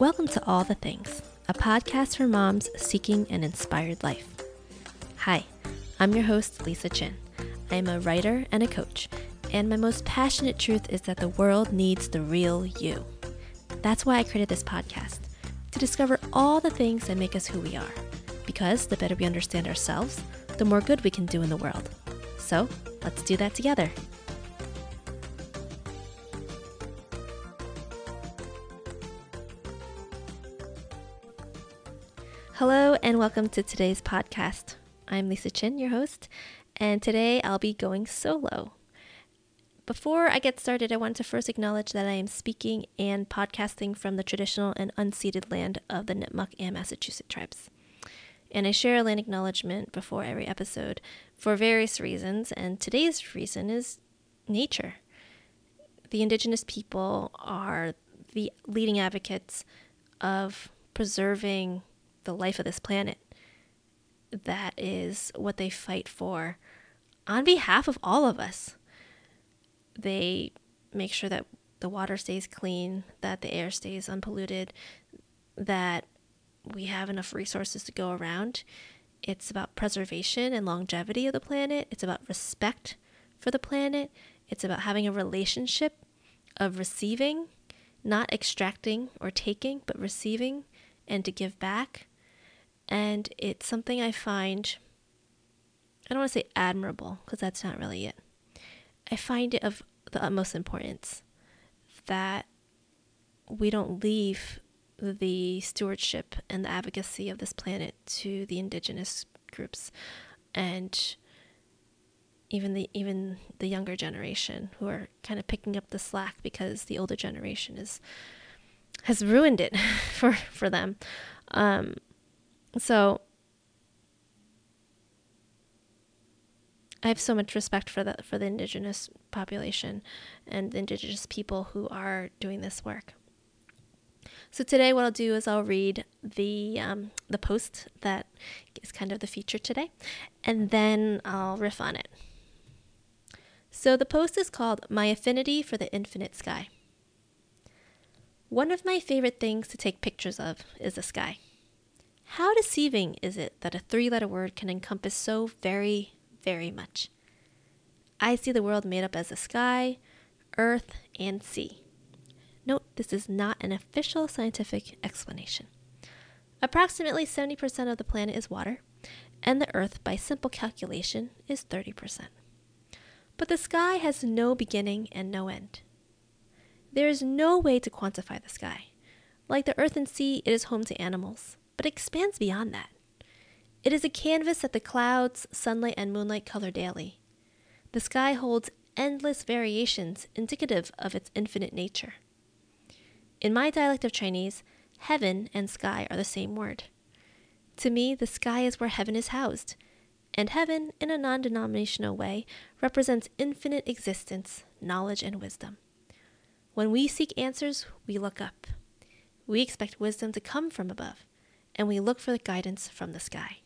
Welcome to All the Things, a podcast for moms seeking an inspired life. Hi, I'm your host, Lisa Chin. I am a writer and a coach, and my most passionate truth is that the world needs the real you. That's why I created this podcast to discover all the things that make us who we are. Because the better we understand ourselves, the more good we can do in the world. So let's do that together. Hello, and welcome to today's podcast. I'm Lisa Chin, your host, and today I'll be going solo. Before I get started, I want to first acknowledge that I am speaking and podcasting from the traditional and unceded land of the Nipmuc and Massachusett tribes. And I share a land acknowledgement before every episode for various reasons, and today's reason is nature. The indigenous people are the leading advocates of preserving the life of this planet. That is what they fight for on behalf of all of us. They make sure that the water stays clean, that the air stays unpolluted, that we have enough resources to go around. It's about preservation and longevity of the planet. It's about respect for the planet. It's about having a relationship of receiving, not extracting or taking, but receiving and to give back. And it's something I find, I don't want to say admirable, because that's not really it. I find it of the utmost importance that we don't leave the stewardship and the advocacy of this planet to the indigenous groups and even the even the younger generation who are kind of picking up the slack because the older generation is has ruined it for for them um, so I have so much respect for the for the indigenous population and the indigenous people who are doing this work. So today, what I'll do is I'll read the um, the post that is kind of the feature today, and then I'll riff on it. So the post is called "My Affinity for the Infinite Sky." One of my favorite things to take pictures of is the sky. How deceiving is it that a three letter word can encompass so very, very much? I see the world made up as the sky, earth, and sea. Note this is not an official scientific explanation. Approximately 70% of the planet is water, and the earth, by simple calculation, is 30%. But the sky has no beginning and no end. There is no way to quantify the sky. Like the earth and sea, it is home to animals but expands beyond that. It is a canvas that the clouds, sunlight, and moonlight color daily. The sky holds endless variations indicative of its infinite nature. In my dialect of Chinese, heaven and sky are the same word. To me, the sky is where heaven is housed, and heaven, in a non denominational way, represents infinite existence, knowledge, and wisdom. When we seek answers, we look up. We expect wisdom to come from above and we look for guidance from the sky.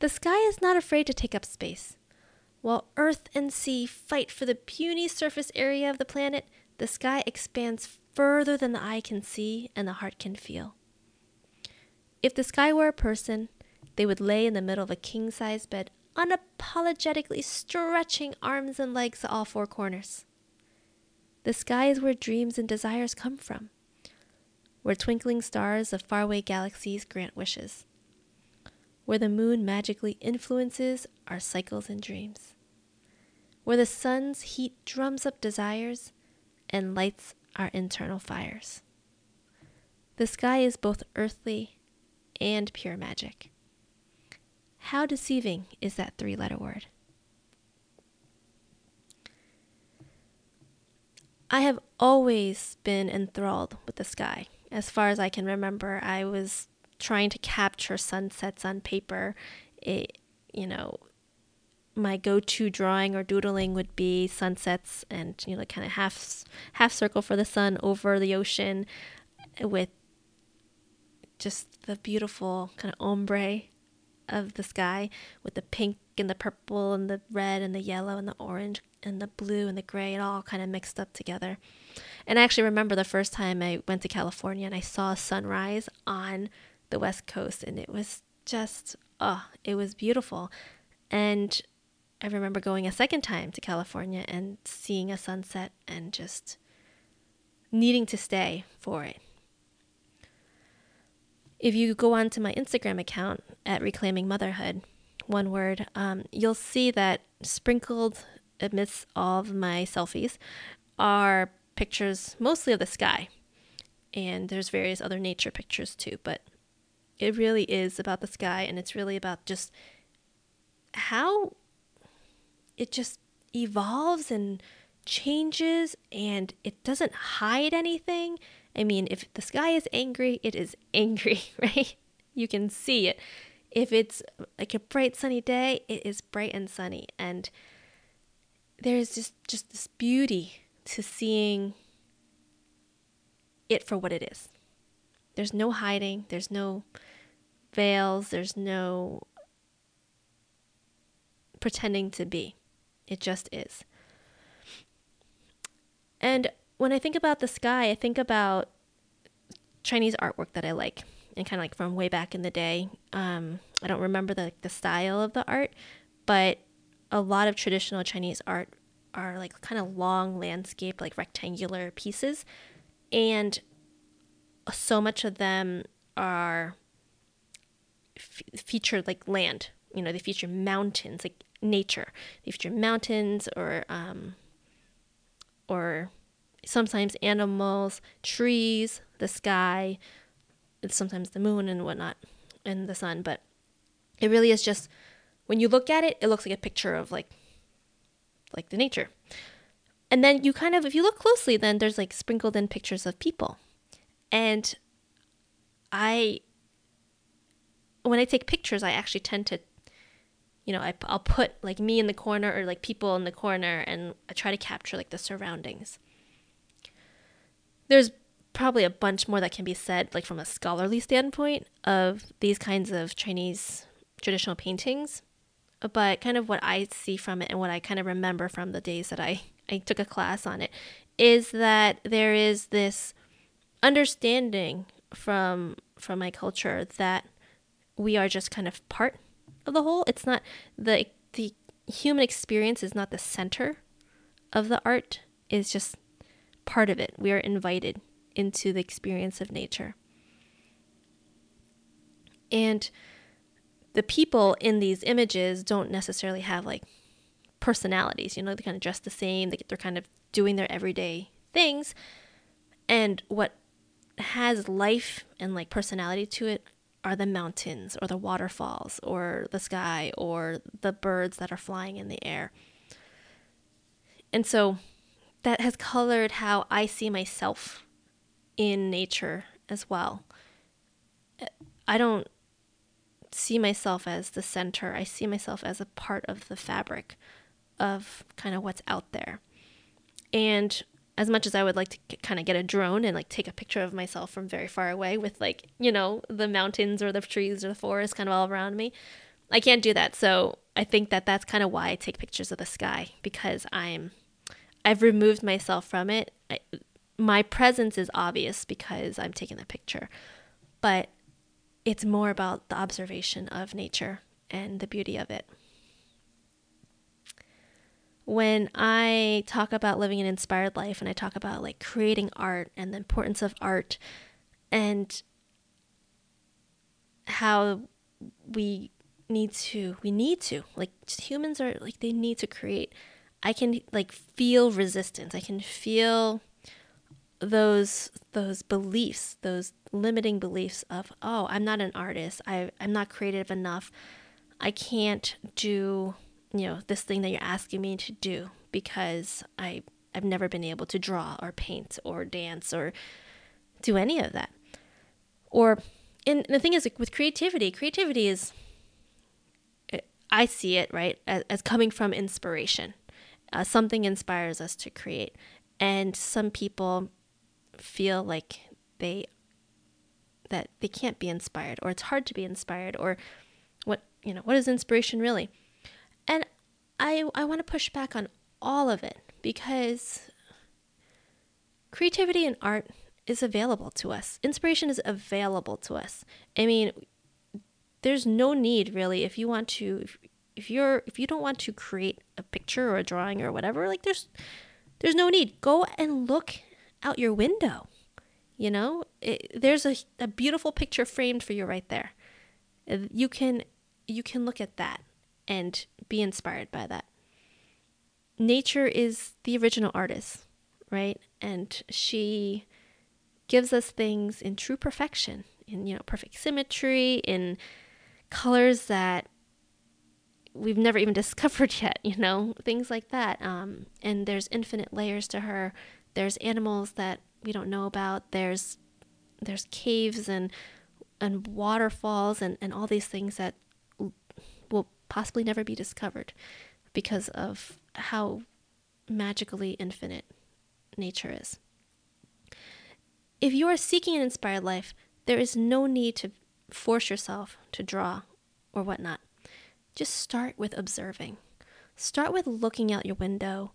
The sky is not afraid to take up space. While earth and sea fight for the puny surface area of the planet, the sky expands further than the eye can see and the heart can feel. If the sky were a person, they would lay in the middle of a king size bed, unapologetically stretching arms and legs to all four corners. The sky is where dreams and desires come from where twinkling stars of faraway galaxies grant wishes, where the moon magically influences our cycles and dreams, where the sun's heat drums up desires and lights our internal fires. The sky is both earthly and pure magic. How deceiving is that three letter word? I have always been enthralled with the sky as far as I can remember, I was trying to capture sunsets on paper. It, you know, my go-to drawing or doodling would be sunsets and you know kind of half half circle for the sun over the ocean with just the beautiful kind of ombre of the sky with the pink and the purple and the red and the yellow and the orange and the blue and the gray, it all kind of mixed up together. And I actually remember the first time I went to California and I saw sunrise on the West Coast, and it was just, oh, it was beautiful. And I remember going a second time to California and seeing a sunset and just needing to stay for it. If you go on to my Instagram account at Reclaiming Motherhood, one word, um, you'll see that sprinkled amidst all of my selfies are pictures mostly of the sky. And there's various other nature pictures too, but it really is about the sky and it's really about just how it just evolves and changes and it doesn't hide anything. I mean, if the sky is angry, it is angry, right? You can see it. If it's like a bright sunny day, it is bright and sunny and there's just just this beauty to seeing it for what it is. There's no hiding, there's no veils, there's no pretending to be. It just is. And when I think about the sky, I think about Chinese artwork that I like, and kind of like from way back in the day. Um, I don't remember the the style of the art, but a lot of traditional Chinese art are like kind of long landscape, like rectangular pieces, and so much of them are f- featured like land. You know, they feature mountains, like nature. They feature mountains or um, or sometimes animals, trees, the sky, sometimes the moon and whatnot, and the sun. But it really is just when you look at it, it looks like a picture of like like the nature. And then you kind of, if you look closely, then there's like sprinkled in pictures of people. And I, when I take pictures, I actually tend to you know, I, I'll put like me in the corner or like people in the corner and I try to capture like the surroundings. There's probably a bunch more that can be said, like from a scholarly standpoint, of these kinds of Chinese traditional paintings. But kind of what I see from it and what I kind of remember from the days that I, I took a class on it is that there is this understanding from from my culture that we are just kind of part of the whole. It's not the the human experience is not the center of the art. It's just part of it. We are invited into the experience of nature. And the people in these images don't necessarily have like personalities, you know, they kind of dress the same, they, they're kind of doing their everyday things. And what has life and like personality to it are the mountains or the waterfalls or the sky or the birds that are flying in the air. And so that has colored how I see myself in nature as well. I don't see myself as the center, I see myself as a part of the fabric of kind of what's out there. And as much as I would like to kind of get a drone and like take a picture of myself from very far away with like, you know, the mountains or the trees or the forest kind of all around me, I can't do that. So I think that that's kind of why I take pictures of the sky because I'm, I've removed myself from it. I, my presence is obvious because I'm taking the picture, but it's more about the observation of nature and the beauty of it. When I talk about living an inspired life and I talk about like creating art and the importance of art and how we need to we need to like humans are like they need to create i can like feel resistance. I can feel those those beliefs those limiting beliefs of oh i'm not an artist I, i'm not creative enough i can't do you know, this thing that you're asking me to do because I I've never been able to draw or paint or dance or do any of that. Or and the thing is with creativity, creativity is I see it, right, as, as coming from inspiration. Uh, something inspires us to create. And some people feel like they that they can't be inspired or it's hard to be inspired or what, you know, what is inspiration really? And I I want to push back on all of it because creativity and art is available to us. Inspiration is available to us. I mean, there's no need really if you want to if, if you're if you don't want to create a picture or a drawing or whatever, like there's there's no need. Go and look out your window. You know, it, there's a, a beautiful picture framed for you right there. You can you can look at that and be inspired by that. Nature is the original artist, right? And she gives us things in true perfection, in you know, perfect symmetry, in colors that we've never even discovered yet, you know, things like that. Um, and there's infinite layers to her. There's animals that we don't know about. There's there's caves and and waterfalls and, and all these things that will possibly never be discovered because of how magically infinite nature is. If you are seeking an inspired life, there is no need to force yourself to draw or whatnot. Just start with observing. Start with looking out your window,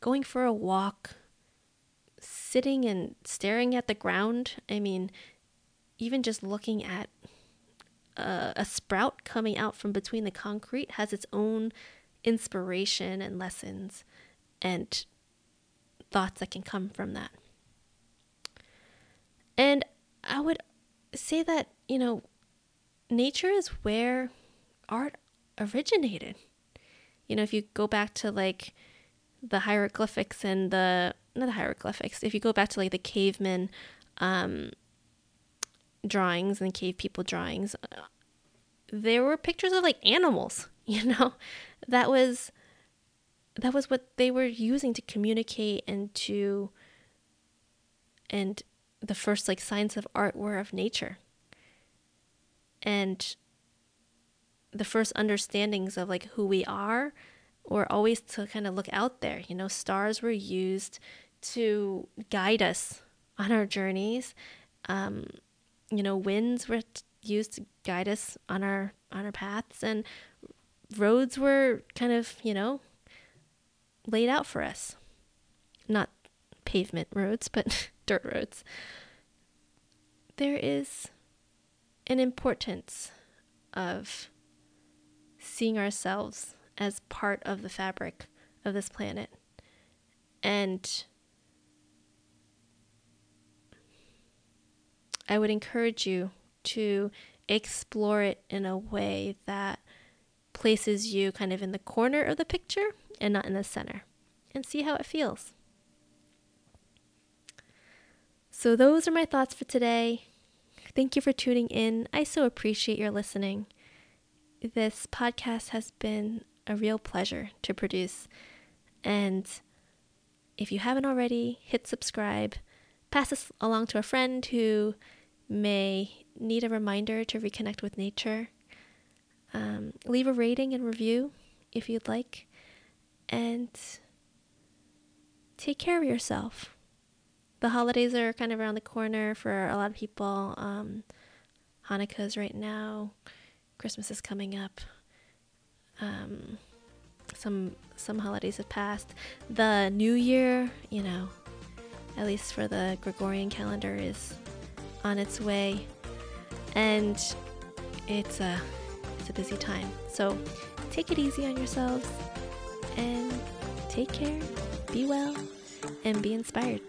going for a walk, sitting and staring at the ground. I mean, even just looking at a, a sprout coming out from between the concrete has its own inspiration and lessons and thoughts that can come from that. And I would say that, you know, nature is where art originated. You know, if you go back to like the hieroglyphics and the not the hieroglyphics, if you go back to like the caveman um, drawings and the cave people drawings, uh, there were pictures of like animals. You know, that was that was what they were using to communicate and to and the first like signs of art were of nature and the first understandings of like who we are were always to kind of look out there. You know, stars were used to guide us on our journeys. Um, you know, winds were used to guide us on our on our paths, and roads were kind of you know laid out for us. Not pavement roads, but dirt roads. There is an importance of seeing ourselves as part of the fabric of this planet. And I would encourage you to explore it in a way that places you kind of in the corner of the picture and not in the center, and see how it feels. So, those are my thoughts for today. Thank you for tuning in. I so appreciate your listening. This podcast has been a real pleasure to produce. And if you haven't already, hit subscribe. Pass this along to a friend who may need a reminder to reconnect with nature. Um, leave a rating and review if you'd like. And take care of yourself the holidays are kind of around the corner for a lot of people. Um, Hanukkah's right now. Christmas is coming up. Um, some some holidays have passed. The New Year, you know, at least for the Gregorian calendar, is on its way, and it's a it's a busy time. So take it easy on yourselves and take care. Be well and be inspired.